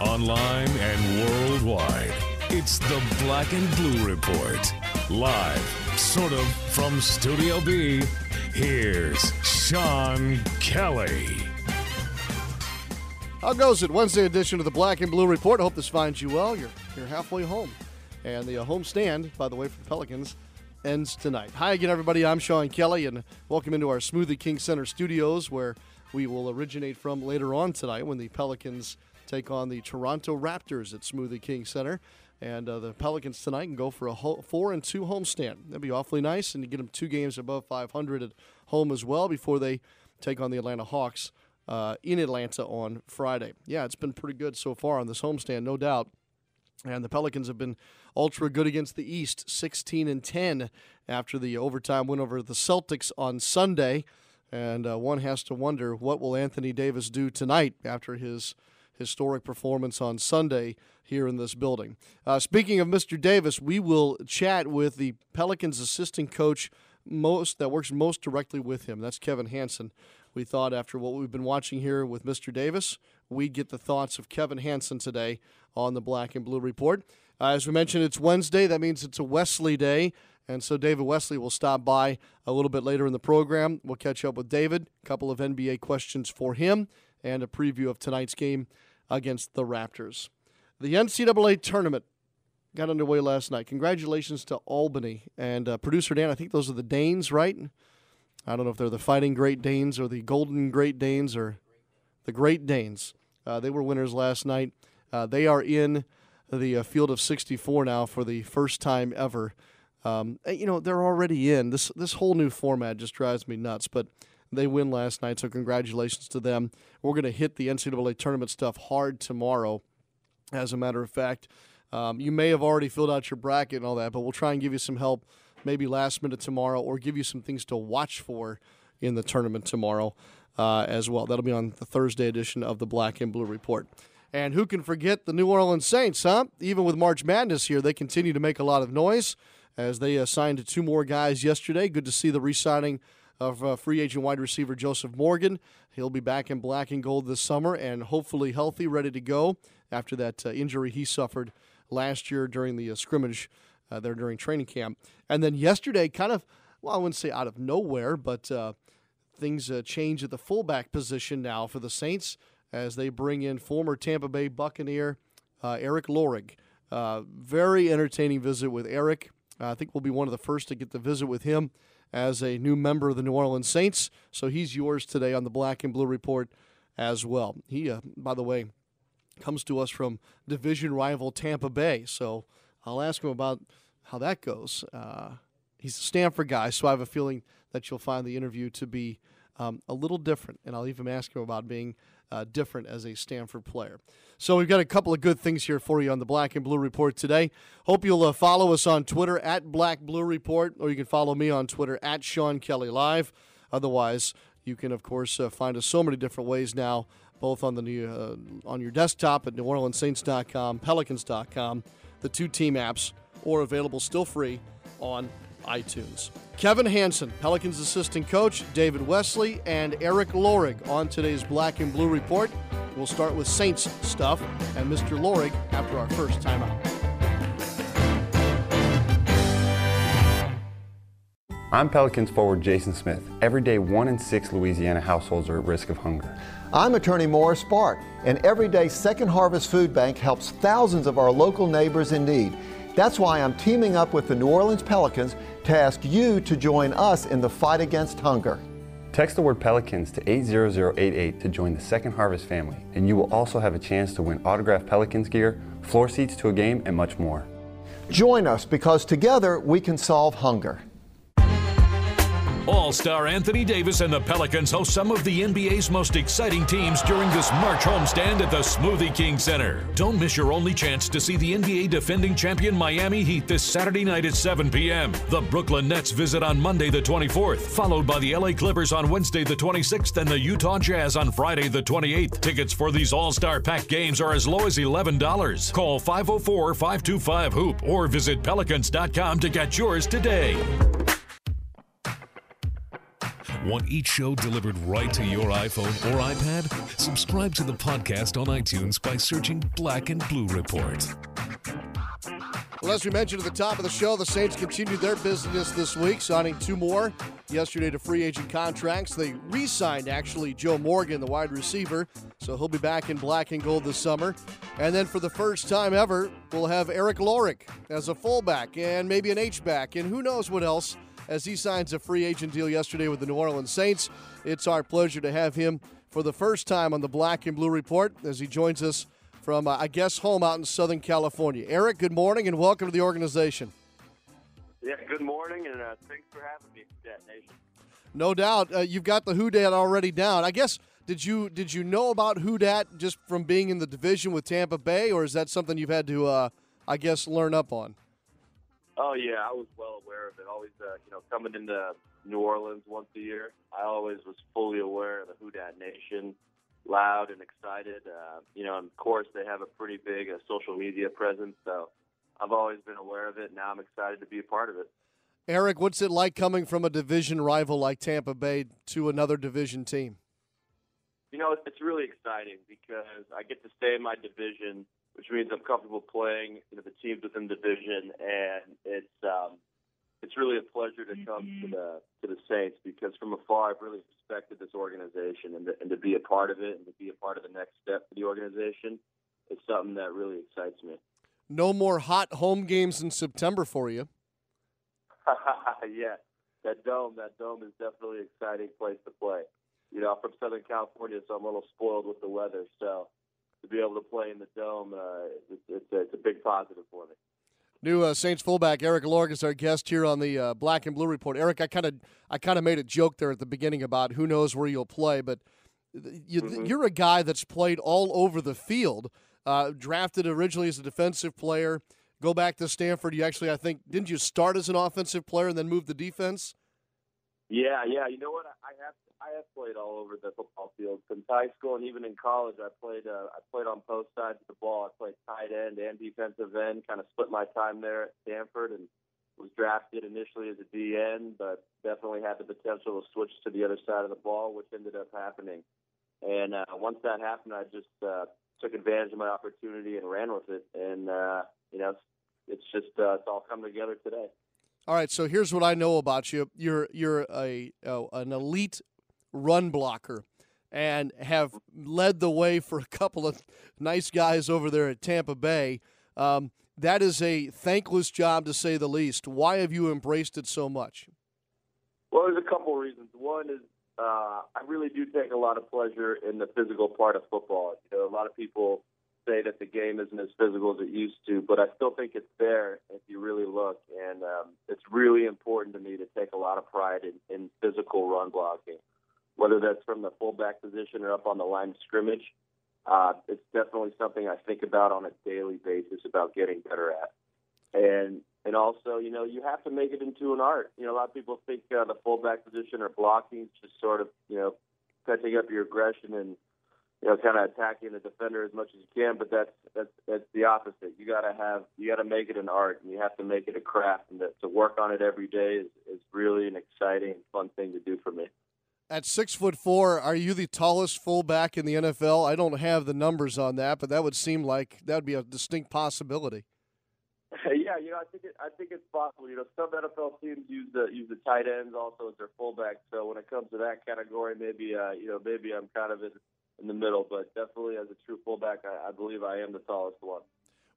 Online and worldwide, it's the Black and Blue Report. Live, sort of, from Studio B, here's Sean Kelly. How goes it? Wednesday edition of the Black and Blue Report. Hope this finds you well. You're you're halfway home, and the uh, home stand, by the way, for the Pelicans, ends tonight. Hi again, everybody. I'm Sean Kelly, and welcome into our Smoothie King Center studios, where we will originate from later on tonight when the Pelicans take on the Toronto Raptors at Smoothie King Center. And uh, the Pelicans tonight can go for a ho- four and two homestand. That'd be awfully nice, and you get them two games above 500 at home as well before they take on the Atlanta Hawks uh, in Atlanta on Friday. Yeah, it's been pretty good so far on this homestand, no doubt. And the Pelicans have been ultra good against the East, 16 and 10 after the overtime win over the Celtics on Sunday. And uh, one has to wonder what will Anthony Davis do tonight after his historic performance on Sunday here in this building. Uh, speaking of Mr. Davis, we will chat with the Pelicans assistant coach most that works most directly with him. That's Kevin Hanson. We thought after what we've been watching here with Mr. Davis, we'd get the thoughts of Kevin Hanson today on the Black and Blue Report. Uh, as we mentioned, it's Wednesday. That means it's a Wesley day. And so David Wesley will stop by a little bit later in the program. We'll catch up with David, a couple of NBA questions for him, and a preview of tonight's game against the Raptors. The NCAA tournament got underway last night. Congratulations to Albany and uh, producer Dan. I think those are the Danes, right? I don't know if they're the Fighting Great Danes or the Golden Great Danes or the Great Danes. Uh, they were winners last night. Uh, they are in the uh, field of 64 now for the first time ever. Um, you know they're already in this. This whole new format just drives me nuts. But they win last night, so congratulations to them. We're going to hit the NCAA tournament stuff hard tomorrow. As a matter of fact, um, you may have already filled out your bracket and all that, but we'll try and give you some help maybe last minute tomorrow or give you some things to watch for in the tournament tomorrow uh, as well. That'll be on the Thursday edition of the Black and Blue Report. And who can forget the New Orleans Saints, huh? Even with March Madness here, they continue to make a lot of noise as they signed two more guys yesterday. Good to see the re signing of uh, free agent wide receiver Joseph Morgan. He'll be back in black and gold this summer and hopefully healthy, ready to go after that uh, injury he suffered last year during the uh, scrimmage uh, there during training camp. And then yesterday, kind of, well, I wouldn't say out of nowhere, but uh, things uh, change at the fullback position now for the Saints as they bring in former Tampa Bay Buccaneer Eric Lorig. Very entertaining visit with Eric. I think we'll be one of the first to get the visit with him as a new member of the New Orleans Saints. So he's yours today on the Black and Blue Report as well. He, uh, by the way, comes to us from division rival Tampa Bay. So I'll ask him about how that goes. Uh, he's a Stanford guy, so I have a feeling that you'll find the interview to be um, a little different. And I'll even ask him about being uh, different as a Stanford player. So we've got a couple of good things here for you on the Black and Blue Report today. Hope you'll uh, follow us on Twitter at Black Blue Report, or you can follow me on Twitter at Sean Kelly Live. Otherwise, you can of course uh, find us so many different ways now, both on the new, uh, on your desktop at NewOrleansSaints.com, Pelicans.com, the two team apps, or available still free on iTunes. Kevin Hanson, Pelicans assistant coach, David Wesley, and Eric Lorig on today's Black and Blue Report. We'll start with Saints stuff and Mr. Lorig after our first timeout. I'm Pelicans forward Jason Smith. Every day, one in six Louisiana households are at risk of hunger. I'm attorney Morris Bart, and every day Second Harvest Food Bank helps thousands of our local neighbors in need. That's why I'm teaming up with the New Orleans Pelicans to ask you to join us in the fight against hunger. Text the word Pelicans to 80088 to join the Second Harvest family, and you will also have a chance to win autographed Pelicans gear, floor seats to a game, and much more. Join us because together we can solve hunger. All star Anthony Davis and the Pelicans host some of the NBA's most exciting teams during this March homestand at the Smoothie King Center. Don't miss your only chance to see the NBA defending champion Miami Heat this Saturday night at 7 p.m. The Brooklyn Nets visit on Monday the 24th, followed by the LA Clippers on Wednesday the 26th and the Utah Jazz on Friday the 28th. Tickets for these all star packed games are as low as $11. Call 504 525 Hoop or visit Pelicans.com to get yours today. Want each show delivered right to your iPhone or iPad? Subscribe to the podcast on iTunes by searching Black and Blue Report. Well, as we mentioned at the top of the show, the Saints continued their business this week, signing two more yesterday to free agent contracts. They re signed, actually, Joe Morgan, the wide receiver, so he'll be back in black and gold this summer. And then for the first time ever, we'll have Eric Lorig as a fullback and maybe an H-back, and who knows what else as he signs a free agent deal yesterday with the New Orleans Saints. It's our pleasure to have him for the first time on the Black and Blue Report as he joins us from, uh, I guess, home out in Southern California. Eric, good morning and welcome to the organization. Yeah, good morning, and uh, thanks for having me, Nation. No doubt, uh, you've got the Who Dat already down. I guess did you did you know about Who Dat just from being in the division with Tampa Bay, or is that something you've had to, uh, I guess, learn up on? Oh yeah, I was well aware of it. Always, uh, you know, coming into New Orleans once a year, I always was fully aware of the Who Dat Nation loud and excited. Uh, you know, and of course, they have a pretty big uh, social media presence, so I've always been aware of it. And now I'm excited to be a part of it. Eric, what's it like coming from a division rival like Tampa Bay to another division team? You know, it's really exciting because I get to stay in my division, which means I'm comfortable playing you know, the teams within the division, and it's um, it's really a pleasure to come mm-hmm. to the to the Saints because from afar I've really respected this organization and to, and to be a part of it and to be a part of the next step for the organization is something that really excites me. No more hot home games in September for you. yeah, that dome, that dome is definitely an exciting place to play. You know, I'm from Southern California, so I'm a little spoiled with the weather. So to be able to play in the dome, uh, it's, it's, a, it's a big positive for me. New uh, Saints fullback Eric Lorig is our guest here on the uh, Black and Blue Report. Eric, I kind of I kind of made a joke there at the beginning about who knows where you'll play, but you, are mm-hmm. a guy that's played all over the field. Uh, drafted originally as a defensive player, go back to Stanford. You actually, I think, didn't you start as an offensive player and then move to defense? Yeah, yeah. You know what? I have I have played all over the football field since high school and even in college. I played uh, I played on both sides of the ball. I played tight end and defensive end. Kind of split my time there at Stanford and was drafted initially as a DN, but definitely had the potential to switch to the other side of the ball, which ended up happening. And uh, once that happened, I just uh, took advantage of my opportunity and ran with it. And uh, you know, it's, it's just uh, it's all come together today. All right, so here's what I know about you. You're you're a, an elite run blocker and have led the way for a couple of nice guys over there at Tampa Bay. Um, that is a thankless job to say the least. Why have you embraced it so much? Well, there's a couple of reasons. One is uh, I really do take a lot of pleasure in the physical part of football. You know, a lot of people say that the game isn't as physical as it used to, but I still think it's there if you really look. And um, it's really important to me to take a lot of pride in, in physical run blocking whether that's from the fullback position or up on the line of scrimmage. Uh, it's definitely something I think about on a daily basis about getting better at. And and also, you know, you have to make it into an art. You know, a lot of people think uh, the fullback position or blocking is just sort of, you know, catching up your aggression and you know, kind of attacking the defender as much as you can. But that's that's that's the opposite. You got to have you got to make it an art, and you have to make it a craft, and to, to work on it every day is is really an exciting, fun thing to do for me. At six foot four, are you the tallest fullback in the NFL? I don't have the numbers on that, but that would seem like that would be a distinct possibility. yeah, you know, I think it, I think it's possible. You know, some NFL teams use the use the tight ends also as their fullback. So when it comes to that category, maybe uh, you know, maybe I'm kind of in, in the middle, but definitely as a true fullback, I, I believe I am the tallest one.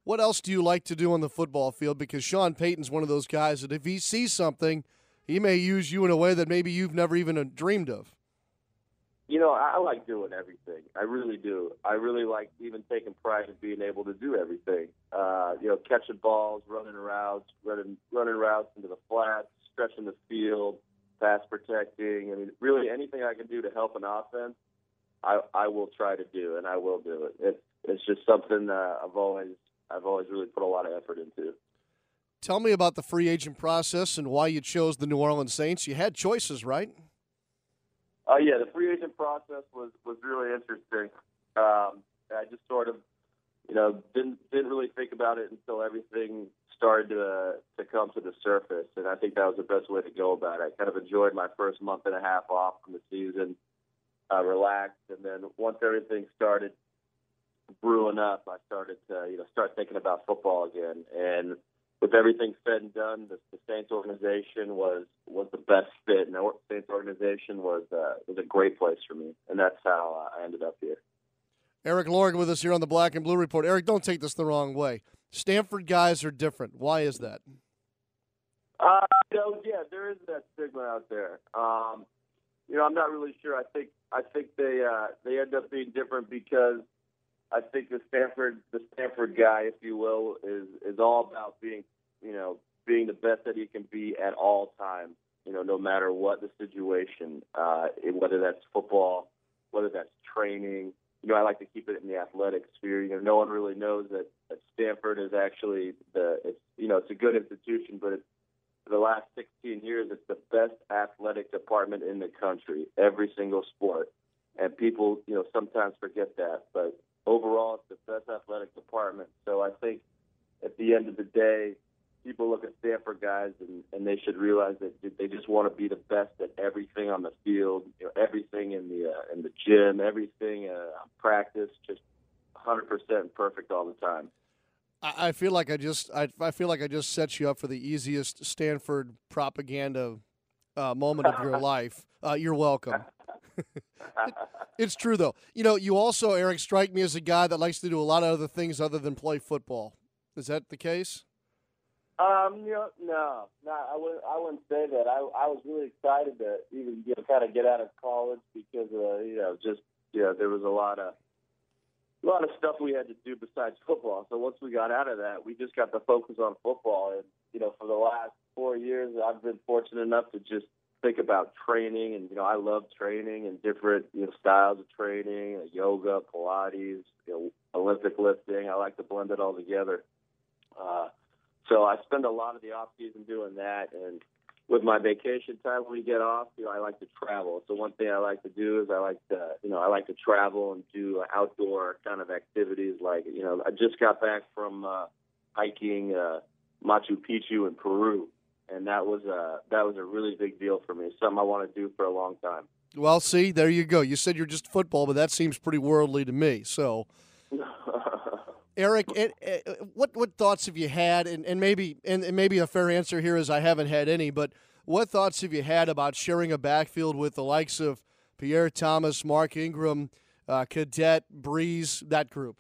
What else do you like to do on the football field? Because Sean Payton's one of those guys that if he sees something he may use you in a way that maybe you've never even uh, dreamed of. You know, I like doing everything. I really do. I really like even taking pride in being able to do everything. Uh, you know, catching balls, running routes, running running routes into the flats, stretching the field, pass protecting. I mean, really anything I can do to help an offense, I I will try to do, and I will do it. It's it's just something that I've always I've always really put a lot of effort into. Tell me about the free agent process and why you chose the New Orleans Saints. You had choices, right? Oh uh, yeah, the free agent process was was really interesting. Um, I just sort of, you know, didn't didn't really think about it until everything started to uh, to come to the surface, and I think that was the best way to go about it. I kind of enjoyed my first month and a half off from the season, uh, relaxed, and then once everything started brewing up, I started to you know start thinking about football again. And with everything said and done, the, the Saints organization was was the best fit, and the Saints organization was uh, was a great place for me, and that's how I ended up here. Eric Lorigan with us here on the Black and Blue Report. Eric, don't take this the wrong way. Stanford guys are different. Why is that? Uh, you know, yeah, there is that stigma out there. Um, you know, I'm not really sure. I think I think they uh, they end up being different because I think the Stanford the Stanford guy, if you will, is is all about being you know being the best that he can be at all times. You know, no matter what the situation, uh, whether that's football, whether that's training, you know, I like to keep it in the athletic sphere. You know, no one really knows that, Stanford is actually the, it's, you know, it's a good institution, but it's, the last 16 years, it's the best athletic department in the country, every single sport. And people, you know, sometimes forget that. But overall, it's the best athletic department. So I think at the end of the day, people look at Stanford guys and, and they should realize that they just want to be the best at everything on the field, you know, everything in the uh, in the gym, everything uh, practice, just 100% perfect all the time. I feel like I just I, I feel like I just set you up for the easiest Stanford propaganda uh, moment of your life. Uh, you're welcome. it, it's true though. You know, you also Eric strike me as a guy that likes to do a lot of other things other than play football. Is that the case? Um, you know, no, no, I wouldn't. I wouldn't say that. I I was really excited to even you know kind of get out of college because uh, you know just you know there was a lot of a lot of stuff we had to do besides football. So once we got out of that, we just got to focus on football. And you know, for the last four years, I've been fortunate enough to just think about training. And you know, I love training and different you know styles of training, uh, yoga, Pilates, you know, Olympic lifting. I like to blend it all together. Uh, so I spend a lot of the off season doing that, and with my vacation time when we get off, you know, I like to travel. So one thing I like to do is I like to, you know, I like to travel and do outdoor kind of activities. Like, you know, I just got back from uh, hiking uh, Machu Picchu in Peru, and that was a that was a really big deal for me. Something I want to do for a long time. Well, see, there you go. You said you're just football, but that seems pretty worldly to me. So. Eric, what what thoughts have you had, and, and maybe and, maybe a fair answer here is I haven't had any, but what thoughts have you had about sharing a backfield with the likes of Pierre Thomas, Mark Ingram, uh, Cadet, Brees, that group?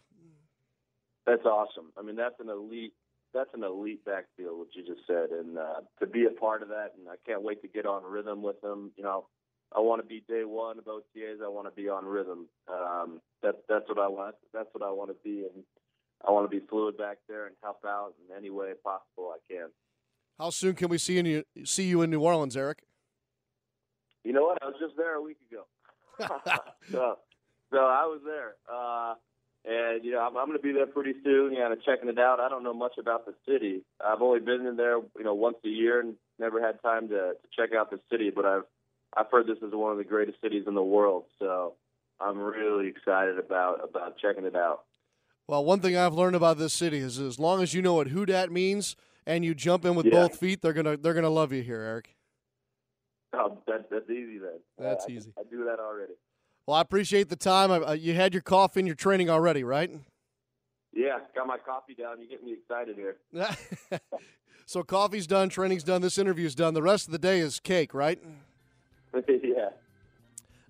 That's awesome. I mean, that's an elite that's an elite backfield, what you just said, and uh, to be a part of that, and I can't wait to get on rhythm with them. You know, I want to be day one of OTAs. I want to be on rhythm. Um, that that's what I want. That's what I want to be, and I want to be fluid back there and help out in any way possible I can. How soon can we see you see you in New Orleans, Eric? You know what? I was just there a week ago. so, so I was there, uh, and you know I'm, I'm going to be there pretty soon. Yeah, and checking it out. I don't know much about the city. I've only been in there, you know, once a year and never had time to, to check out the city. But I've I've heard this is one of the greatest cities in the world. So I'm really excited about about checking it out. Well, one thing I've learned about this city is as long as you know what who dat means and you jump in with yeah. both feet, they're gonna they're gonna love you here, Eric. Oh, that, that's easy then. That's I, easy. I, I, do that already. Well, I appreciate the time. Uh, you had your coffee and your training already, right? Yeah, got my coffee down. You get me excited here. so coffee's done, training's done, this interview's done. The rest of the day is cake, right? yeah.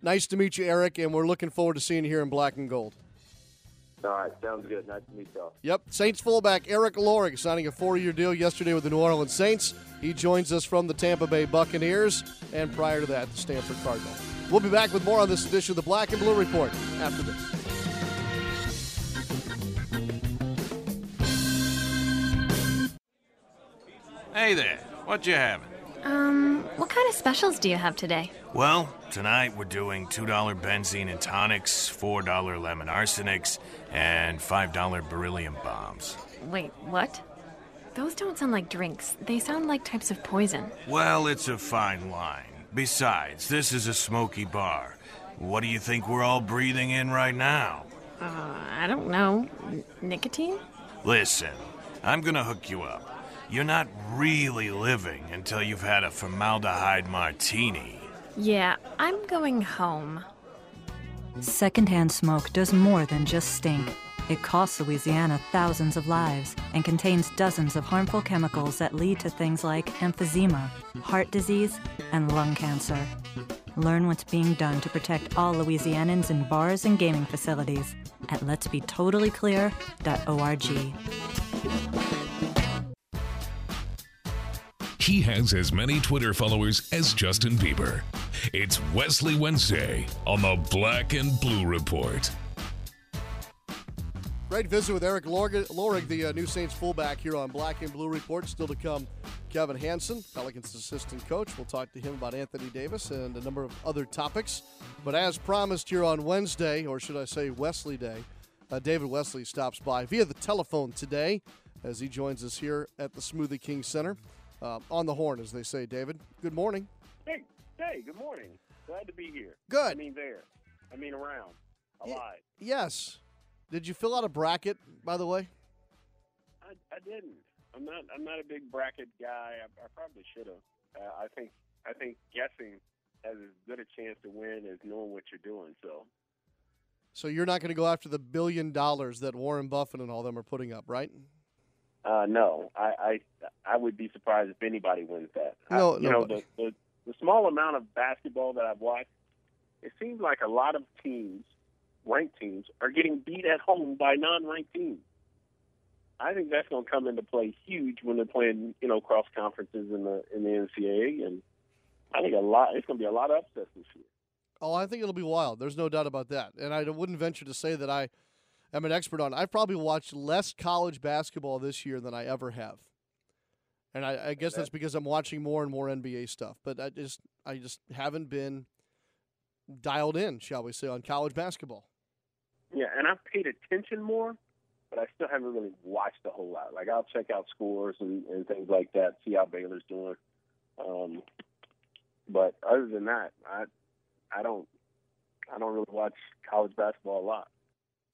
Nice to meet you, Eric, and we're looking forward to seeing you here in black and gold. All right, sounds good. Nice to meet y'all. Yep, Saints fullback Eric Lorig signing a four-year deal yesterday with the New Orleans Saints. He joins us from the Tampa Bay Buccaneers, and prior to that, the Stanford Cardinals. We'll be back with more on this edition of the Black and Blue Report after this. Hey there, what you having? Um, what kind of specials do you have today? Well, tonight we're doing $2 benzene and tonics, $4 lemon arsenics, and $5 beryllium bombs. Wait, what? Those don't sound like drinks. They sound like types of poison. Well, it's a fine line. Besides, this is a smoky bar. What do you think we're all breathing in right now? Uh, I don't know. N- nicotine? Listen, I'm gonna hook you up. You're not really living until you've had a formaldehyde martini. Yeah, I'm going home. Secondhand smoke does more than just stink. It costs Louisiana thousands of lives and contains dozens of harmful chemicals that lead to things like emphysema, heart disease, and lung cancer. Learn what's being done to protect all Louisianans in bars and gaming facilities at letsbetotallyclear.org. He has as many Twitter followers as Justin Bieber. It's Wesley Wednesday on the Black and Blue Report. Great visit with Eric Lorig, the uh, new Saints fullback here on Black and Blue Report. Still to come, Kevin Hanson, Pelicans assistant coach. We'll talk to him about Anthony Davis and a number of other topics. But as promised here on Wednesday, or should I say Wesley Day, uh, David Wesley stops by via the telephone today as he joins us here at the Smoothie King Center. Uh, on the horn, as they say, David. Good morning. Hey, hey, good morning. Glad to be here. Good. I mean, there. I mean, around. Y- Alive. Yes. Did you fill out a bracket, by the way? I, I didn't. I'm not. I'm not a big bracket guy. I, I probably should have. Uh, I think. I think guessing has as good a chance to win as knowing what you're doing. So So you're not going to go after the billion dollars that Warren Buffett and all them are putting up, right? Uh, no, I, I I would be surprised if anybody wins that. No, I, you know the, the the small amount of basketball that I've watched, it seems like a lot of teams, ranked teams, are getting beat at home by non-ranked teams. I think that's going to come into play huge when they're playing, you know, cross conferences in the in the NCAA, and I think a lot. It's going to be a lot of upsets this year. Oh, I think it'll be wild. There's no doubt about that. And I wouldn't venture to say that I am an expert on. I've probably watched less college basketball this year than I ever have. And I, I guess that's because I'm watching more and more NBA stuff. But I just I just haven't been dialed in, shall we say, on college basketball. Yeah, and I've paid attention more, but I still haven't really watched a whole lot. Like I'll check out scores and, and things like that, see how Baylor's doing. Um, but other than that, I I don't I don't really watch college basketball a lot.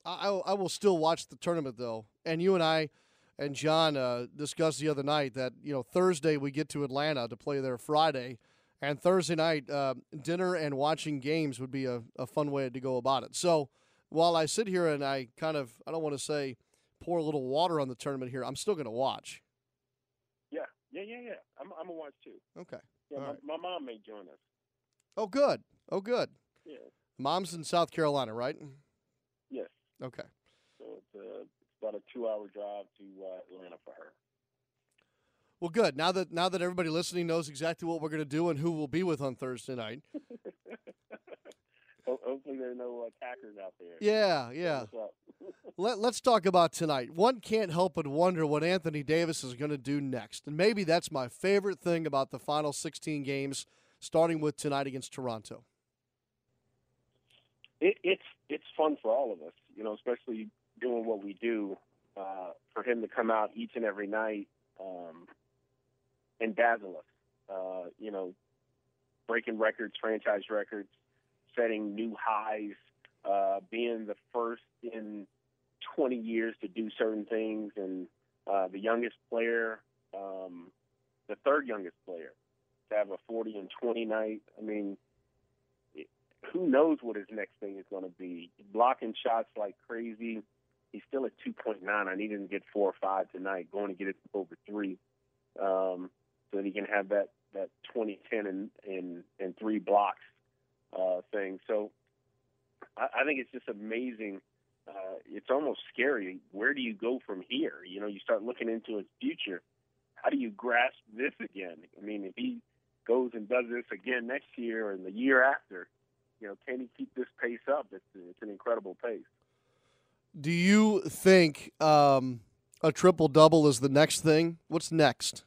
I, I will still watch the tournament though. And you and I and John uh, discussed the other night that you know Thursday we get to Atlanta to play there Friday, and Thursday night uh, dinner and watching games would be a, a fun way to go about it. So while I sit here and I kind of I don't want to say pour a little water on the tournament here, I'm still going to watch. Yeah, yeah, yeah, yeah. I'm I'm gonna watch too. Okay. Yeah, my, right. my mom may join us. Oh, good. Oh, good. Yeah. Mom's in South Carolina, right? Okay. So it's, uh, it's about a two-hour drive to uh, Atlanta for her. Well, good. Now that now that everybody listening knows exactly what we're going to do and who we'll be with on Thursday night. Hopefully, there are no attackers out there. Yeah, yeah. Let, let's talk about tonight. One can't help but wonder what Anthony Davis is going to do next. And maybe that's my favorite thing about the final 16 games, starting with tonight against Toronto. it, it's it's fun for all of us, you know, especially doing what we do. Uh, for him to come out each and every night um, and dazzle us, uh, you know, breaking records, franchise records, setting new highs, uh, being the first in 20 years to do certain things, and uh, the youngest player, um, the third youngest player to have a 40 and 20 night. I mean, who knows what his next thing is going to be? Blocking shots like crazy. He's still at 2.9. I need him to get four or five tonight, going to get it over three, um, so that he can have that that 20, 10, and and, and three blocks uh, thing. So I, I think it's just amazing. Uh, it's almost scary. Where do you go from here? You know, you start looking into his future. How do you grasp this again? I mean, if he goes and does this again next year and the year after, you know, can he keep this pace up? It's, it's an incredible pace. Do you think um, a triple double is the next thing? What's next?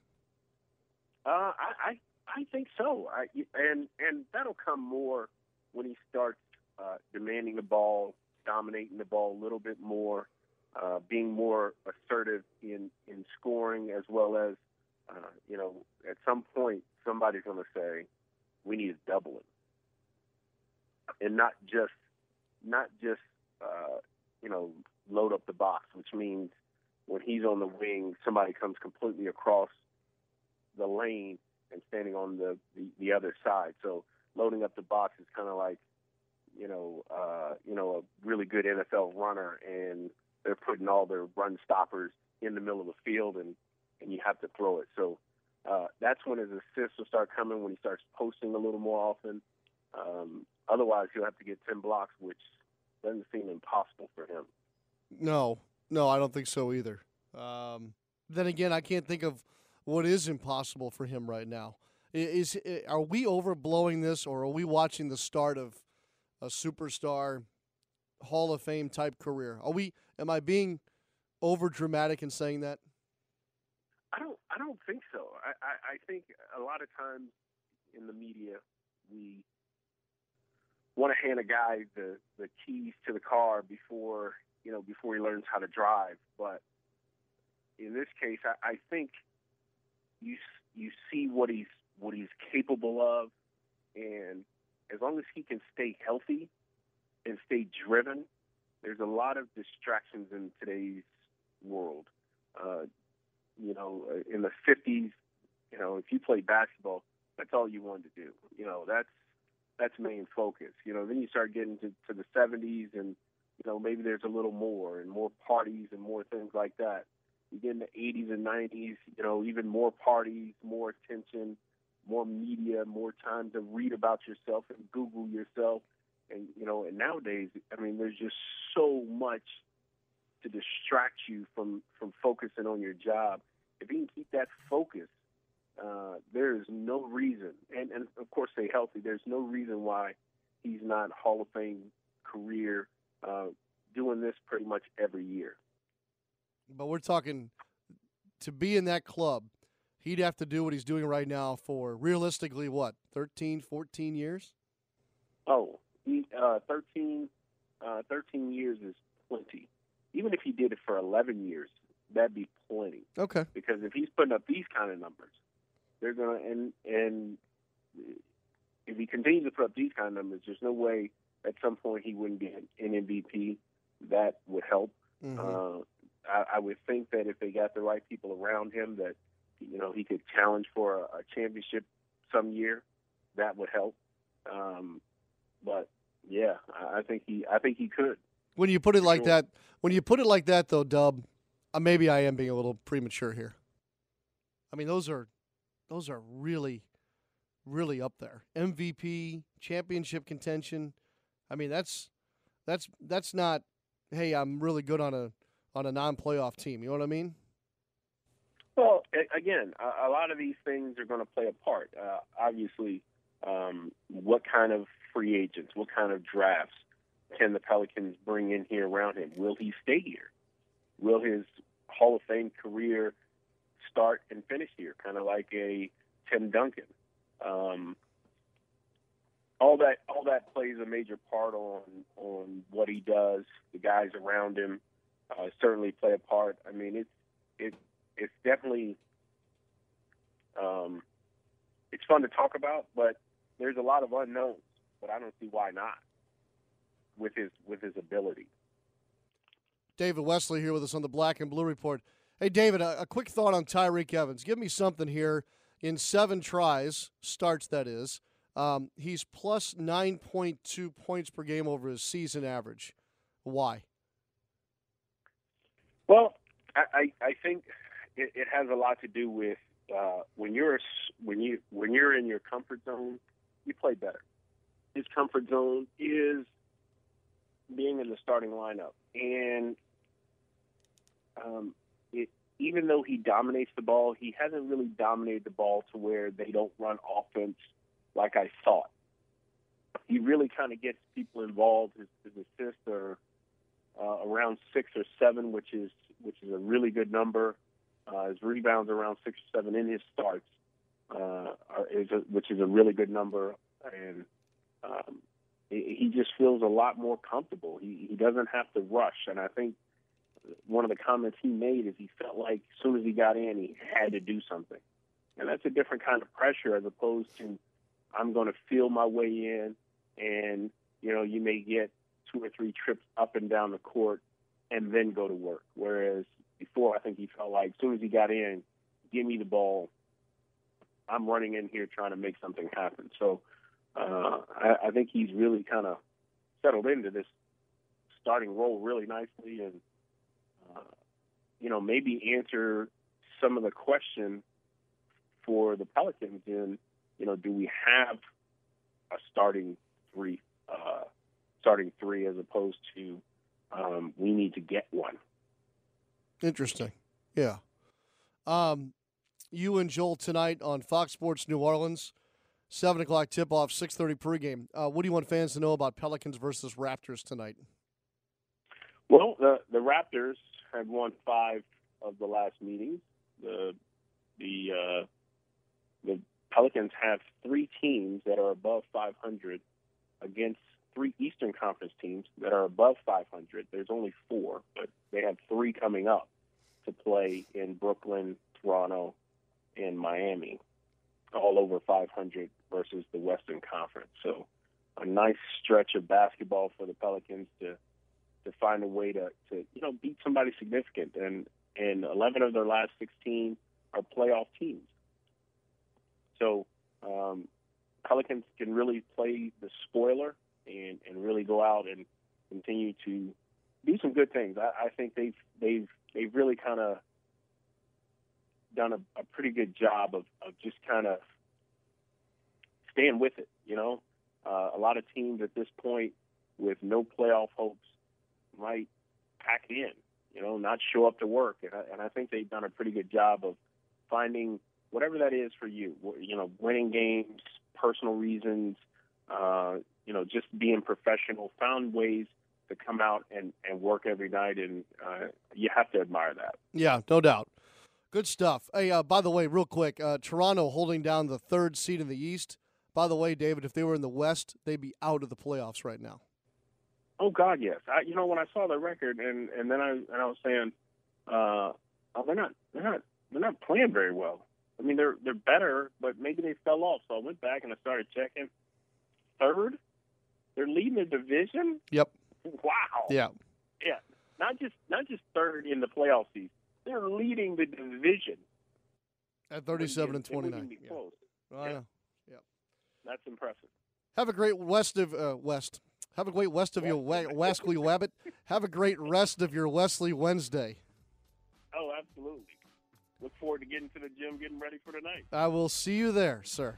Uh, I, I I think so. I, and and that'll come more when he starts uh, demanding the ball, dominating the ball a little bit more, uh, being more assertive in in scoring as well as uh, you know at some point somebody's going to say we need to double it, and not just not just uh, you know load up the box, which means when he's on the wing, somebody comes completely across the lane and standing on the, the, the other side. So loading up the box is kind of like, you know, uh, you know, a really good NFL runner, and they're putting all their run stoppers in the middle of the field, and and you have to throw it. So uh, that's when his assists will start coming when he starts posting a little more often. Um, otherwise, he'll have to get ten blocks, which doesn't seem impossible for him. No, no, I don't think so either. Um, then again, I can't think of what is impossible for him right now. Is, is are we overblowing this, or are we watching the start of a superstar, Hall of Fame type career? Are we? Am I being over dramatic in saying that? I don't. I don't think so. I, I, I think a lot of times in the media we want to hand a guy the the keys to the car before you know before he learns how to drive. But in this case, I, I think you you see what he's what he's capable of, and as long as he can stay healthy and stay driven, there's a lot of distractions in today's world. Uh, you know, in the 50s, you know, if you played basketball, that's all you wanted to do. You know, that's that's main focus. You know, then you start getting to, to the 70s, and you know maybe there's a little more and more parties and more things like that. You get in the 80s and 90s, you know, even more parties, more attention, more media, more time to read about yourself and Google yourself. And, you know, and nowadays, I mean, there's just so much to distract you from, from focusing on your job. If you can keep that focus, uh, there is no reason, and, and of course, stay healthy, there's no reason why he's not Hall of Fame career uh, doing this pretty much every year. But we're talking to be in that club, he'd have to do what he's doing right now for realistically what 13 14 years? Oh he, uh, 13, uh, 13 years is plenty. Even if he did it for 11 years that'd be plenty. Okay. Because if he's putting up these kind of numbers they're gonna and and if he continues to put up these kind of numbers there's no way at some point he wouldn't be an, an mvp that would help mm-hmm. uh, I, I would think that if they got the right people around him, that you know he could challenge for a, a championship some year. That would help. Um, but yeah, I, I think he I think he could. When you put it like sure. that, when you put it like that, though, Dub, uh, maybe I am being a little premature here. I mean, those are those are really, really up there. MVP, championship contention. I mean, that's that's that's not. Hey, I'm really good on a on a non-playoff team. You know what I mean? Well, again, a, lot of these things are going to play a part. Uh, obviously, um, what kind of free agents, what kind of drafts can the Pelicans bring in here around him? Will he stay here? Will his Hall of Fame career start and finish here, kind of like a Tim Duncan? Um, all that all that plays a major part on on what he does, the guys around him, uh, certainly play a part. I mean, it's it it's definitely um, it's fun to talk about, but there's a lot of unknowns. But I don't see why not with his with his ability. David Wesley here with us on the Black and Blue Report. Hey, David, a, a quick thought on Tyreke Evans. Give me something here. In seven tries, starts that is, um, he's plus 9.2 points per game over his season average. Why? Well, I, I think it, it has a lot to do with uh, when you're when you when you're in your comfort zone, you play better. His comfort zone is being in the starting lineup, and um, it, even though he dominates the ball, he hasn't really dominated the ball to where they don't run offense like I thought. He really kind of gets people involved. His, his assists are uh, around six or seven, which is which is a really good number. Uh, his rebounds around six or seven in his starts. uh, is a, which is a really good number, and um, he just feels a lot more comfortable. He, he doesn't have to rush, and I think one of the comments he made is he felt like as soon as he got in, he had to do something, and that's a different kind of pressure as opposed to I'm going to feel my way in, and you know you may get two or three trips up and down the court and then go to work. Whereas before, I think he felt like as soon as he got in, give me the ball. I'm running in here trying to make something happen. So uh, I, I think he's really kind of settled into this starting role really nicely, and you know maybe answer some of the question for the Pelicans in you know do we have a starting three uh, starting three as opposed to um, we need to get one. Interesting. Yeah. Um, you and Joel tonight on Fox Sports New Orleans, seven o'clock tip off, six thirty pregame. Uh, what do you want fans to know about Pelicans versus Raptors tonight? Well, the the Raptors have won five of the last meetings. The the uh, the Pelicans have three teams that are above 500 against three Eastern Conference teams that are above 500. There's only four, but they have three coming up to play in Brooklyn, Toronto, and Miami, all over 500 versus the Western Conference. So a nice stretch of basketball for the Pelicans to to find a way to to you know beat somebody significant. And and 11 of their last 16 are playoff teams. So um, Pelicans can really play the spoiler and, and really go out and continue to do some good things. I, I think they've they've they've really kind of done a, a pretty good job of, of just kind of staying with it. You know, uh, a lot of teams at this point with no playoff hopes might pack in. You know, not show up to work, and I, and I think they've done a pretty good job of finding whatever that is for you. You know, winning games, personal reasons, uh, you know, just being professional, found ways to come out and, and work every night, and uh, you have to admire that. Yeah, no doubt. Good stuff. Hey, uh, by the way, real quick, uh, Toronto holding down the third seed in the East. By the way, David, if they were in the West, they'd be out of the playoffs right now. Oh God, yes. I, you know, when I saw the record, and and then I and I was saying, uh, oh, they're not they're not they're not playing very well. I mean, they're they're better, but maybe they fell off. So I went back and I started checking. Third, they're leading the division. Yep. Wow. Yeah. Yeah. Not just not just third in the playoff season. They're leading the division at 37 and 29. Yeah. Well, yeah. Yeah. That's impressive. Have a great west of uh, west. Have a great west of your Wesley Wabbit. Have a great rest of your Wesley Wednesday. Oh, absolutely. Look forward to getting to the gym, getting ready for tonight. I will see you there, sir.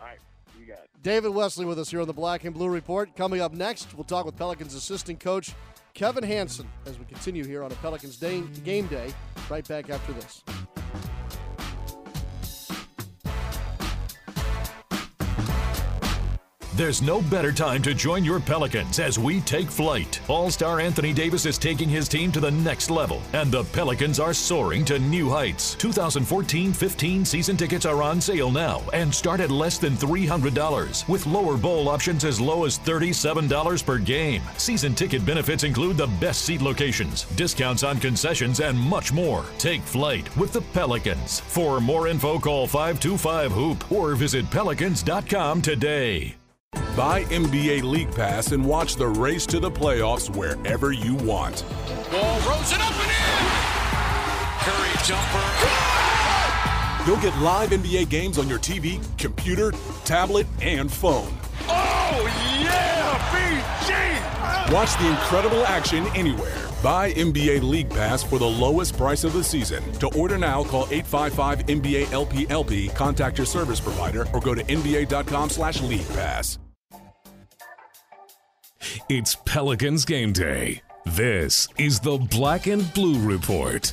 All right. You got it. David Wesley with us here on the Black and Blue Report. Coming up next, we'll talk with Pelicans assistant coach Kevin Hanson as we continue here on a Pelicans day, game day. Right back after this. There's no better time to join your Pelicans as we take flight. All star Anthony Davis is taking his team to the next level, and the Pelicans are soaring to new heights. 2014 15 season tickets are on sale now and start at less than $300, with lower bowl options as low as $37 per game. Season ticket benefits include the best seat locations, discounts on concessions, and much more. Take flight with the Pelicans. For more info, call 525 Hoop or visit pelicans.com today. Buy NBA League Pass and watch the race to the playoffs wherever you want. Ball rolls it up and in. Curry jumper. You'll get live NBA games on your TV, computer, tablet, and phone. Oh, yeah, BG! Watch the incredible action anywhere. Buy NBA League Pass for the lowest price of the season. To order now, call 855 NBA LPLP, contact your service provider, or go to NBA.com slash League Pass. It's Pelicans game day. This is the Black and Blue Report.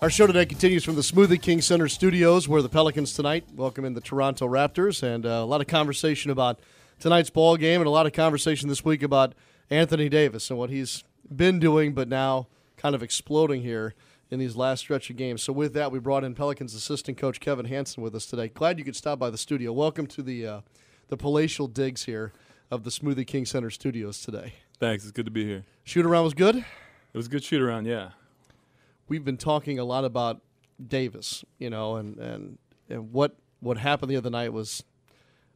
Our show today continues from the Smoothie King Center studios, where the Pelicans tonight welcome in the Toronto Raptors, and uh, a lot of conversation about tonight's ball game, and a lot of conversation this week about Anthony Davis and what he's been doing, but now kind of exploding here in these last stretch of games. So with that, we brought in Pelicans assistant coach Kevin Hanson with us today. Glad you could stop by the studio. Welcome to the uh, the palatial digs here of the Smoothie King Center studios today. Thanks. It's good to be here. Shoot around was good. It was a good shoot around. Yeah. We've been talking a lot about Davis, you know, and and, and what what happened the other night was,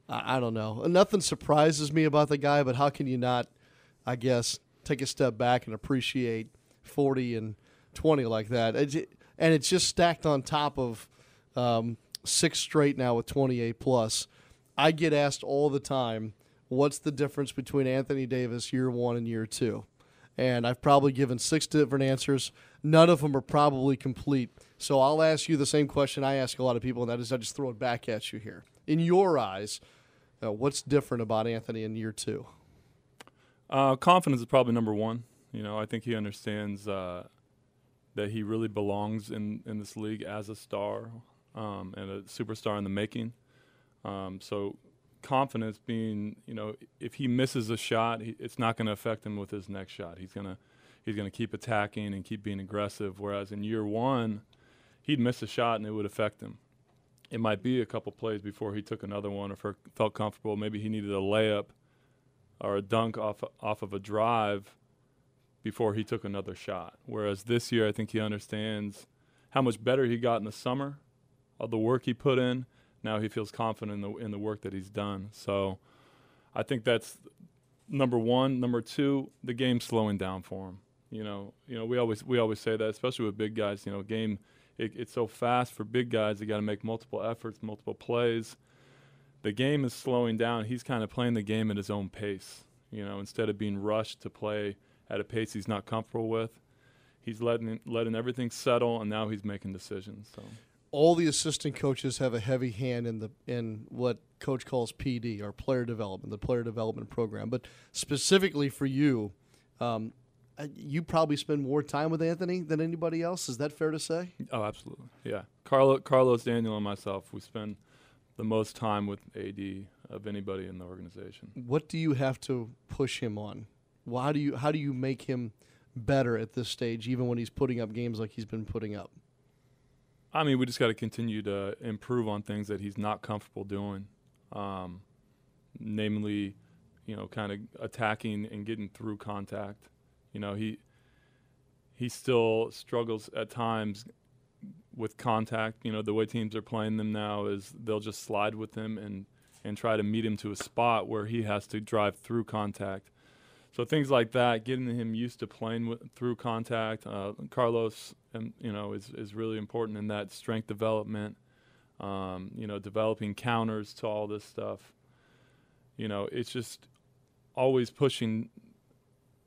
I, I don't know. Nothing surprises me about the guy, but how can you not, I guess, take a step back and appreciate forty and 20 like that. and it's just stacked on top of um, six straight now with 28 plus. I get asked all the time, what's the difference between Anthony Davis year one and year two? And I've probably given six different answers. None of them are probably complete. So I'll ask you the same question I ask a lot of people, and that is I just throw it back at you here. In your eyes, uh, what's different about Anthony in year two? Uh, confidence is probably number one. You know, I think he understands uh, that he really belongs in, in this league as a star um, and a superstar in the making. Um, so confidence being, you know, if he misses a shot, he, it's not going to affect him with his next shot. He's gonna he's gonna keep attacking and keep being aggressive. Whereas in year one, he'd miss a shot and it would affect him. It might be a couple plays before he took another one or felt comfortable. Maybe he needed a layup or a dunk off off of a drive before he took another shot. Whereas this year, I think he understands how much better he got in the summer, all the work he put in. Now he feels confident in the in the work that he's done. So I think that's number one. Number two, the game's slowing down for him. You know, you know, we always we always say that, especially with big guys. You know, game it, it's so fast for big guys. They got to make multiple efforts, multiple plays. The game is slowing down. He's kind of playing the game at his own pace. You know, instead of being rushed to play at a pace he's not comfortable with. He's letting letting everything settle, and now he's making decisions. So all the assistant coaches have a heavy hand in the in what coach calls PD or player development, the player development program. But specifically for you, um, you probably spend more time with Anthony than anybody else. Is that fair to say? Oh, absolutely. Yeah, Carlo, Carlos, Daniel, and myself, we spend the most time with AD of anybody in the organization. What do you have to push him on? How do you how do you make him better at this stage, even when he's putting up games like he's been putting up? I mean, we just got to continue to improve on things that he's not comfortable doing, um, namely, you know, kind of attacking and getting through contact. You know, he he still struggles at times with contact. You know, the way teams are playing them now is they'll just slide with him and and try to meet him to a spot where he has to drive through contact. So things like that, getting him used to playing with, through contact. Uh, Carlos, um, you know, is is really important in that strength development. Um, you know, developing counters to all this stuff. You know, it's just always pushing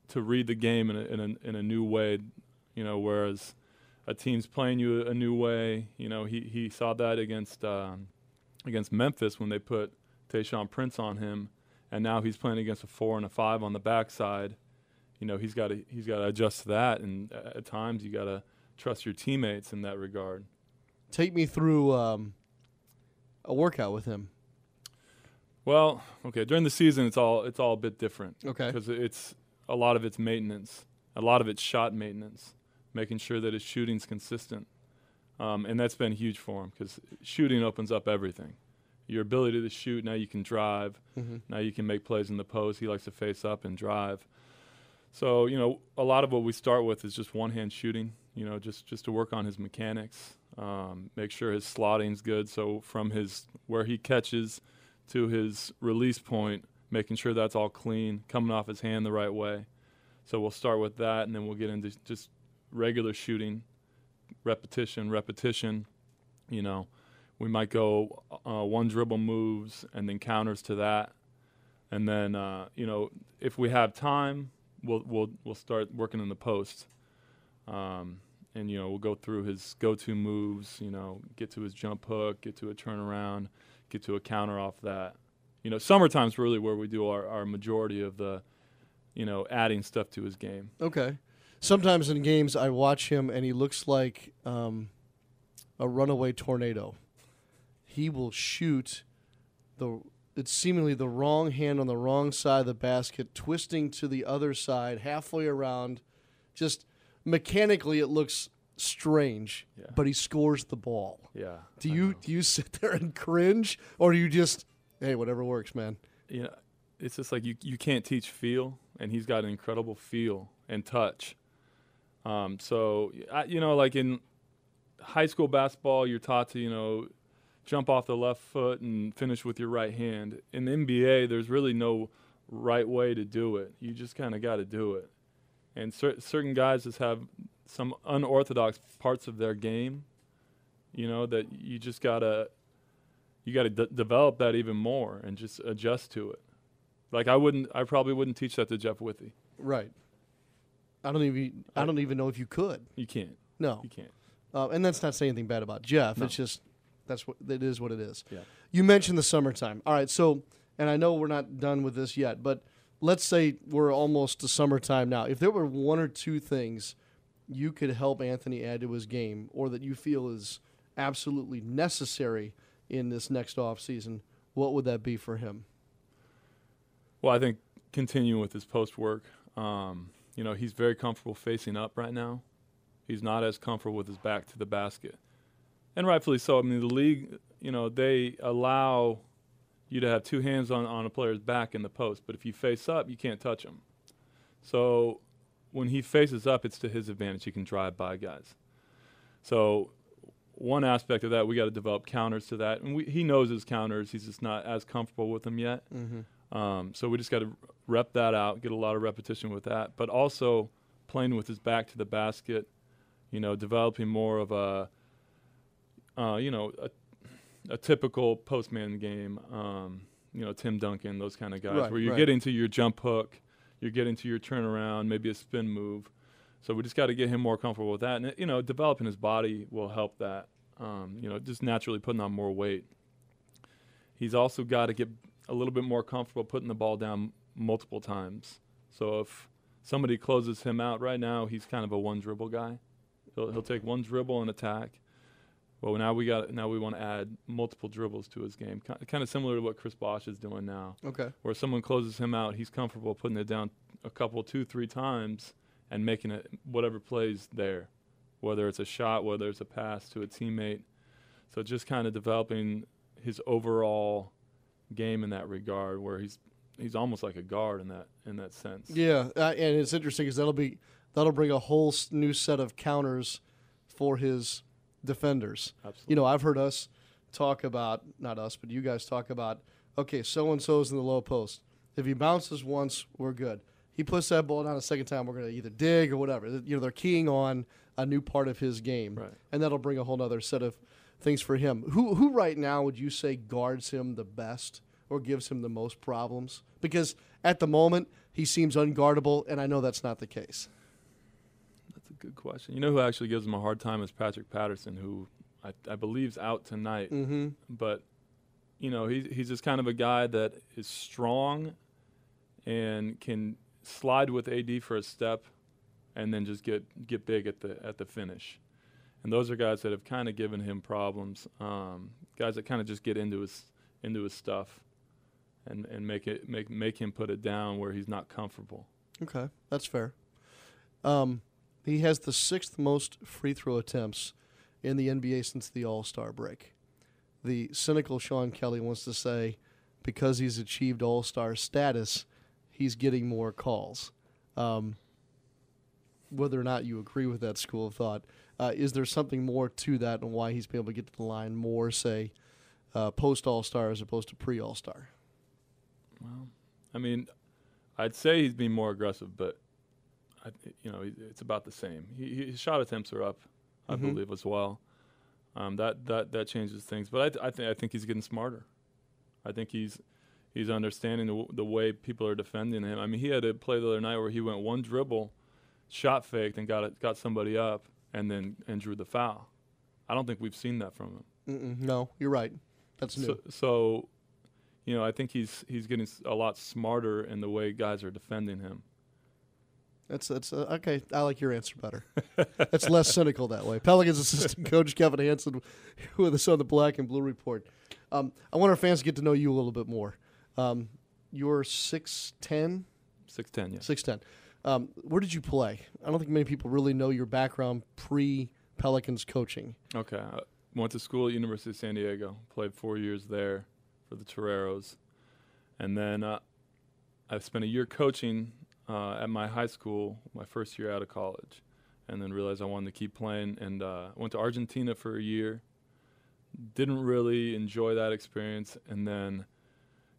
to read the game in a, in a, in a new way. You know, whereas a team's playing you a new way. You know, he he saw that against um, against Memphis when they put Tayshaun Prince on him and now he's playing against a four and a five on the backside. You know, he's got to he's got to adjust to that, and at times you got to trust your teammates in that regard. Take me through um, a workout with him. Well, okay, during the season it's all it's all a bit different. Okay, because it's a lot of it's maintenance, a lot of it's shot maintenance, making sure that his shooting's consistent, um, and that's been huge for him because shooting opens up everything your ability to shoot. Now you can drive. Mm-hmm. Now you can make plays in the post. He likes to face up and drive. So you know, a lot of what we start with is just one hand shooting. You know, just just to work on his mechanics, um, make sure his slotting's good. So from his where he catches to his release point, making sure that's all clean, coming off his hand the right way. So we'll start with that, and then we'll get into just regular shooting, repetition, repetition. You know, we might go uh, one dribble moves and then counters to that, and then uh, you know if we have time, we'll we'll we'll start working in the post, um, and you know we'll go through his go-to moves. You know, get to his jump hook, get to a turnaround, get to a counter off that. You know, summertime's really where we do our, our majority of the, you know, adding stuff to his game. Okay. Sometimes in games, I watch him and he looks like um, a runaway tornado he will shoot the it's seemingly the wrong hand on the wrong side of the basket, twisting to the other side, halfway around. Just mechanically, it looks strange, Yeah. but he scores the ball. Yeah, Do you do you sit there and cringe, or do you just, hey, whatever works, man? you know, it's just like you you can't teach feel, and he's got an incredible feel and touch. Um, so I, you know, like in high school basketball, you're taught to you know jump off the left foot and finish with your right hand. In the NBA, there's really no right way to do it. You just kind of got to do it. And cer- certain guys just have some unorthodox parts of their game, you know, that you just gotta you got to de- develop that even more and just adjust to it. Like I wouldn't, I probably wouldn't teach that to Jeff Withey. Right. I don't even I don't even know if you could. You can't. No, You can't. Uh, and that's not saying anything bad about Jeff. No. It's just that's what it is. What it is. Yeah. You mentioned the summertime. All right. So, and I know we're not done with this yet, but let's say we're almost to summertime now. If there were one or two things you could help Anthony add to his game, or that you feel is absolutely necessary in this next off season, what would that be for him? Well, I think continuing with his post work, um, you know, he's very comfortable facing up right now. He's not as comfortable with his back to the basket, and rightfully so. I mean, the league, you know, they allow you to have two hands on, on a player's back in the post, but if you face up, you can't touch him. So when he faces up, it's to his advantage. He can drive by guys. So one aspect of that, we got to develop counters to that, and we, he knows his counters. He's just not as comfortable with them yet. Mhm. Um, so we just got to rep that out, get a lot of repetition with that, but also playing with his back to the basket. You know, developing more of a, uh, you know, a, a typical postman game. Um, you know, Tim Duncan, those kind of guys, Right, where you're right. getting to your jump hook, you're getting to your turnaround, maybe a spin move. So we just got to get him more comfortable with that, and you know, developing his body will help that. Um, you know, just naturally putting on more weight. He's also got to get a little bit more comfortable putting the ball down multiple times. So if somebody closes him out right now, he's kind of a one dribble guy. He'll he'll take one dribble and attack. Well, now we got now we want to add multiple dribbles to his game, kind of similar to what Chris Bosh is doing now. Okay. Where someone closes him out, he's comfortable putting it down a couple, two, three times, and making it whatever plays there, whether it's a shot, whether it's a pass to a teammate. So just kind of developing his overall game in that regard, where he's he's almost like a guard in that in that sense. Yeah, uh, and it's interesting because that'll be that'll bring a whole s- new set of counters for his defenders. Absolutely. You know, I've heard us talk about not us, but you guys talk about okay, so and so's in the low post. If he bounces once, we're good. He puts that ball down a second time, we're going to either dig or whatever. You know, they're keying on a new part of his game, Right. and that'll bring a whole other set of things for him. Who who right now would you say guards him the best or gives him the most problems? Because at the moment he seems unguardable, and I know that's not the case. That's a good question. You know who actually gives him a hard time is Patrick Patterson, who I, I believe's out tonight. Mhm. But you know, he's he's just kind of a guy that is strong and can slide with AD for a step, and then just get get big at the at the finish. And those are guys that have kind of given him problems. Um, guys that kind of just get into his into his stuff, and and make it make make him put it down where he's not comfortable. Okay, that's fair. Um, he has the sixth most free throw attempts in the NBA since the All Star break. The cynical Sean Kelly wants to say because he's achieved All Star status, he's getting more calls. Um, whether or not you agree with that school of thought, uh, is there something more to that and why he's been able to get to the line more, say, uh, post All Star as opposed to pre All Star? Well, I mean, I'd say he's been more aggressive, but I, you know, it's about the same. He, his shot attempts are up, I Mhm. believe, as well. Um, that that that changes things, but I, th- I think I think he's getting smarter. I think he's he's understanding the, w- the way people are defending him. I mean, he had a play the other night where he went one dribble, shot faked, and got it, got somebody up, and then and drew the foul. I don't think we've seen that from him. Mm-mm, no, you're right. That's new. So, so, you know, I think he's he's getting a lot smarter in the way guys are defending him. That's that's uh, okay. I like your answer better. that's less cynical that way. Pelicans assistant coach Kevin Hanson with us on the Black and Blue Report. Um, I want our fans to get to know you a little bit more. Um, you're six ten. Six ten, yeah. Six ten. Um, where did you play? I don't think many people really know your background pre Pelicans coaching? Okay. I went to school at University of San Diego. Played four years there for the Toreros, and then uh, I spent a year coaching uh, at my high school, my first year out of college, and then realized I wanted to keep playing. And uh, went to Argentina for a year. Didn't really enjoy that experience, and then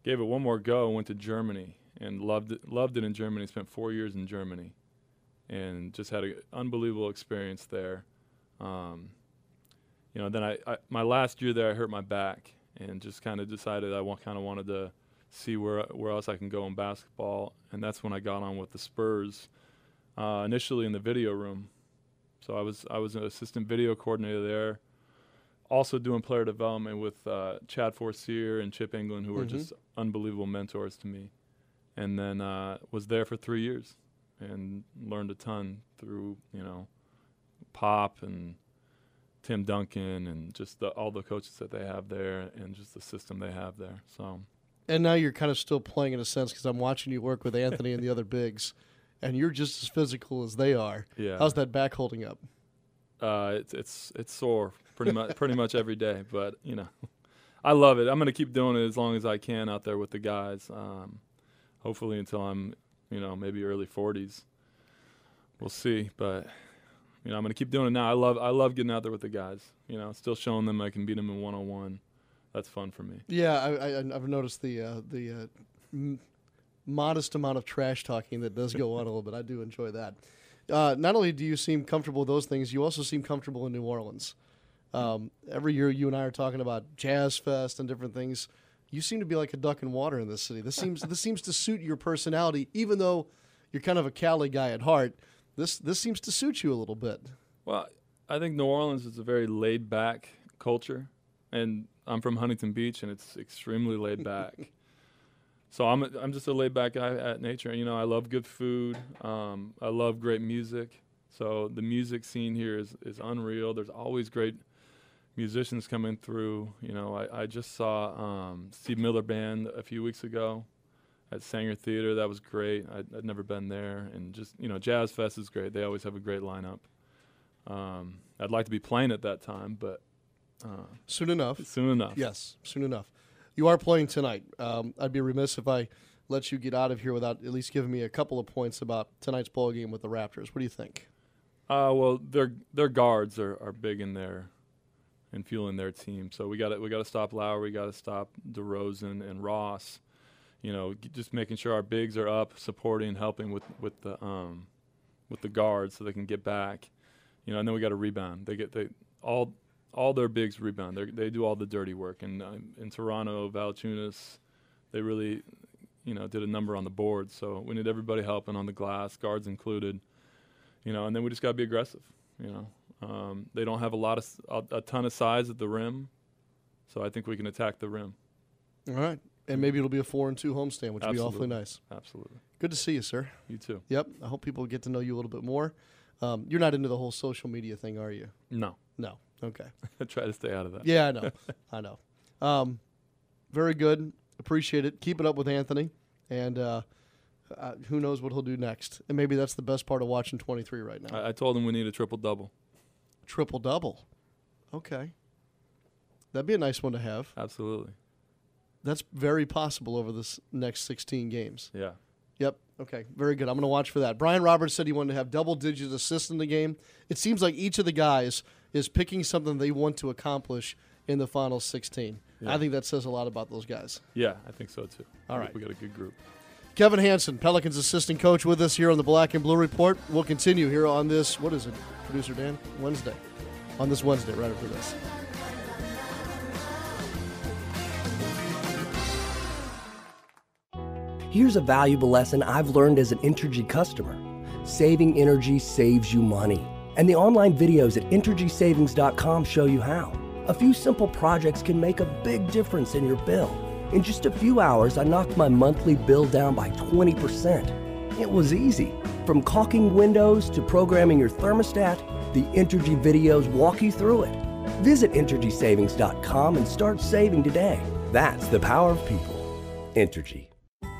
gave it one more go. And went to Germany and loved it. Loved it in Germany. Spent four years in Germany, and just had an unbelievable experience there. Um, you know, then I, I, my last year there, I hurt my back, and just kind of decided I kind of wanted to see where where else I can go in basketball, and that's when I got on with the Spurs. Uh, initially in the video room, so I was I was an assistant video coordinator there. Also doing player development with uh, Chad Forcier and Chip Engelland, who were Mhm. just unbelievable mentors to me. And then uh, was there for three years and learned a ton through you know Pop and Tim Duncan and just the, all the coaches that they have there and just the system they have there. So And now you're kind of still playing in a sense because I'm watching you work with Anthony and the other bigs, and you're just as physical as they are. Yeah. How's that back holding up? uh, it's it's it's sore pretty much pretty much every day, but you know, I love it. I'm gonna keep doing it as long as I can out there with the guys. Um, hopefully until I'm you know maybe early 40s. We'll see, but you know I'm gonna keep doing it now. I love I love getting out there with the guys. You know, still showing them I can beat them in one on one. That's fun for me. Yeah, I, I've noticed the uh, the uh, m- modest amount of trash talking that does go on a little bit. I do enjoy that. Uh, not only do you seem comfortable with those things, you also seem comfortable in New Orleans. Um, every year, you and I are talking about Jazz Fest and different things. You seem to be like a duck in water in this city. This seems this seems to suit your personality, even though you're kind of a Cali guy at heart. This this seems to suit you a little bit. Well, I think New Orleans is a very laid back culture, and I'm from Huntington Beach, and it's extremely laid back. so I'm a, I'm just a laid back guy at nature. You know, I love good food. Um, I love great music. So the music scene here is is unreal. There's always great musicians coming through. You know, I, I just saw um, Steve Miller Band a few weeks ago at Saenger Theater. That was great. I'd, I'd never been there, and just you know, Jazz Fest is great. They always have a great lineup. Um, I'd like to be playing at that time, but uh, Soon enough. Soon enough. Yes, soon enough. You are playing tonight. Um, I'd be remiss if I let you get out of here without at least giving me a couple of points about tonight's ball game with the Raptors. What do you think? Uh, well, their their guards are, are big in there, and fueling their team. So we got to we got to stop Lowry. We got to stop DeRozan and Ross. You know, just making sure our bigs are up, supporting, helping with with the um, with the guards so they can get back. You know, and then we got to rebound. They get they all all their bigs rebound. They they do all the dirty work. And uh, in Toronto, Valanciunas, they really, you know, did a number on the board. So we need everybody helping on the glass, guards included you know, and then we just got to be aggressive. You know, um, they don't have a lot of a, a ton of size at the rim, so I think we can attack the rim. All right. And maybe it'll be a four and two homestand, which would be awfully nice. Absolutely. Good to see you, sir. You too. Yep. I hope people get to know you a little bit more. Um, you're not into the whole social media thing, are you? No. No. Okay. I try to stay out of that. Yeah, I know. I know. Um, very good. Appreciate it. Keep it up with Anthony. And uh, uh, who knows what he'll do next. And maybe that's the best part of watching 23 right now. I, I told him we need a triple double. Triple double. Okay. That'd be a nice one to have. Absolutely. That's very possible over this next 16 games. Yeah. Yep. Okay. Very good. I'm going to watch for that. Brian Roberts said he wanted to have double digit assists in the game. It seems like each of the guys is picking something they want to accomplish in the final 16. Yeah. I think that says a lot about those guys. Yeah, I think so too. All I right. We got a good group. Kevin Hanson, Pelicans assistant coach, with us here on the Black and Blue Report. We'll continue here on this, what is it, producer Dan? Wednesday. On this Wednesday, right after this. Here's a valuable lesson I've learned as an Entergy customer saving energy saves you money. And the online videos at EnergySavings.com show you how. A few simple projects can make a big difference in your bill. In just a few hours, I knocked my monthly bill down by 20%. It was easy. From caulking windows to programming your thermostat, the Entergy videos walk you through it. Visit EnergySavings.com and start saving today. That's the power of people. Entergy.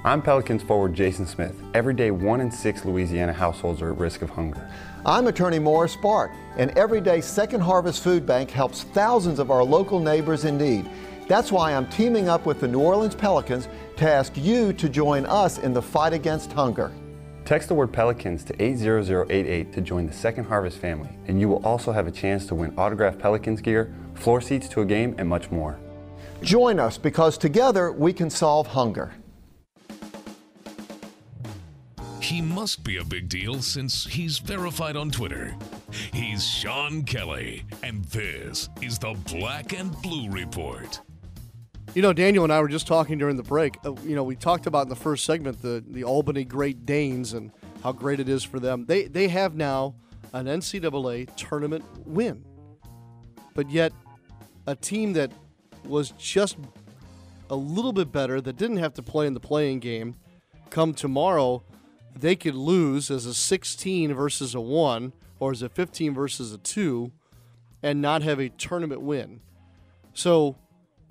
I'm Pelicans forward Jason Smith. Every day, one in six Louisiana households are at risk of hunger. I'm attorney Morris Bart, and every day Second Harvest Food Bank helps thousands of our local neighbors in need. That's why I'm teaming up with the New Orleans Pelicans to ask you to join us in the fight against hunger. Text the word Pelicans to 80088 to join the Second Harvest family, and you will also have a chance to win autographed Pelicans gear, floor seats to a game, and much more. Join us because together we can solve hunger. He must be a big deal since he's verified on Twitter. He's Sean Kelly, and this is the Black and Blue Report. You know, Daniel and I were just talking during the break. Uh, you know, we talked about in the first segment the the Albany Great Danes and how great it is for them. They they have now an NCAA tournament win, but yet a team that was just a little bit better that didn't have to play in the playing game. Come tomorrow, they could lose as a 16 versus a one, or as a 15 versus a two, and not have a tournament win. So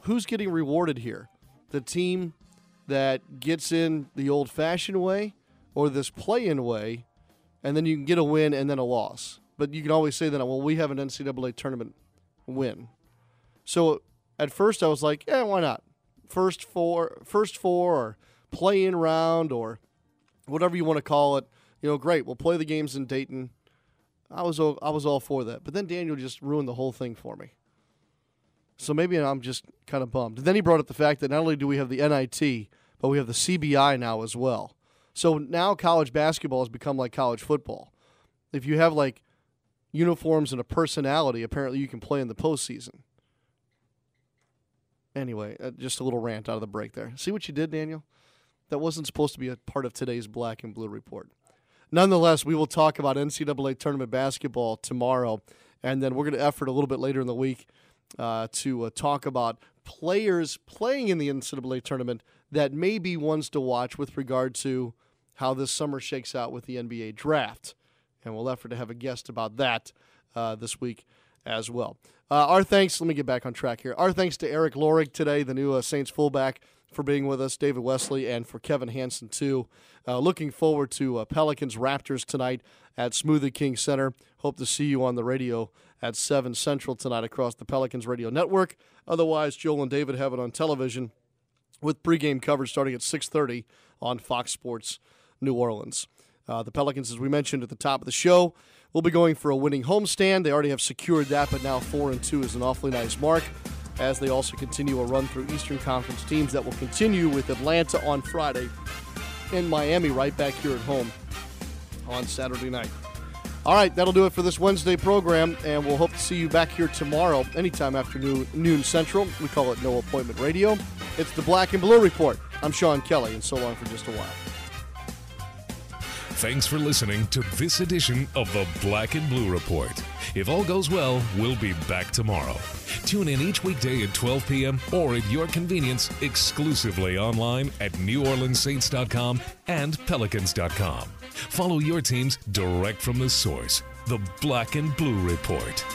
who's getting rewarded here? The team that gets in the old fashioned way or this play in way, and then you can get a win and then a loss. But you can always say that, well, we have an NCAA tournament win. So at first I was like, yeah, why not? First four, first four, or play in round, or whatever you want to call it. You know, great. We'll play the games in Dayton. I was all, I was all for that. But then Daniel just ruined the whole thing for me. So maybe I'm just kind of bummed. Then he brought up the fact that not only do we have the NIT, but we have the CBI now as well. So now college basketball has become like college football. If you have like uniforms and a personality, apparently you can play in the postseason. Anyway, uh, just a little rant out of the break there. See what you did, Daniel? That wasn't supposed to be a part of today's Black and Blue report. Nonetheless, we will talk about NCAA tournament basketball tomorrow, and then we're going to effort a little bit later in the week uh, to uh, talk about players playing in the NCAA tournament that may be ones to watch with regard to how this summer shakes out with the NBA draft. And we'll effort to have a guest about that uh, this week as well. Uh, our thanks, let me get back on track here. Our thanks to Eric Lorig today, the new uh, Saints fullback, for being with us, David Wesley, and for Kevin Hanson, too. Uh, looking forward to Pelicans Raptors tonight at Smoothie King Center. Hope to see you on the radio at 7 Central tonight across the Pelicans Radio Network. Otherwise, Joel and David have it on television with pregame coverage starting at 6.30 on Fox Sports New Orleans. Uh, the Pelicans, as we mentioned at the top of the show, will be going for a winning homestand. They already have secured that, but now 4 and 2 is an awfully nice mark as they also continue a run through Eastern Conference teams that will continue with Atlanta on Friday and Miami right back here at home on Saturday night. All right, that'll do it for this Wednesday program, and we'll hope to see you back here tomorrow, anytime after noon, noon Central. We call it No Appointment Radio. It's the Black and Blue Report. I'm Sean Kelly, and so long for just a while. Thanks for listening to this edition of the Black and Blue Report. If all goes well, we'll be back tomorrow. Tune in each weekday at 12 p.m. or at your convenience exclusively online at NewOrleansSaints.com and Pelicans.com. Follow your teams direct from the source, the Black and Blue Report.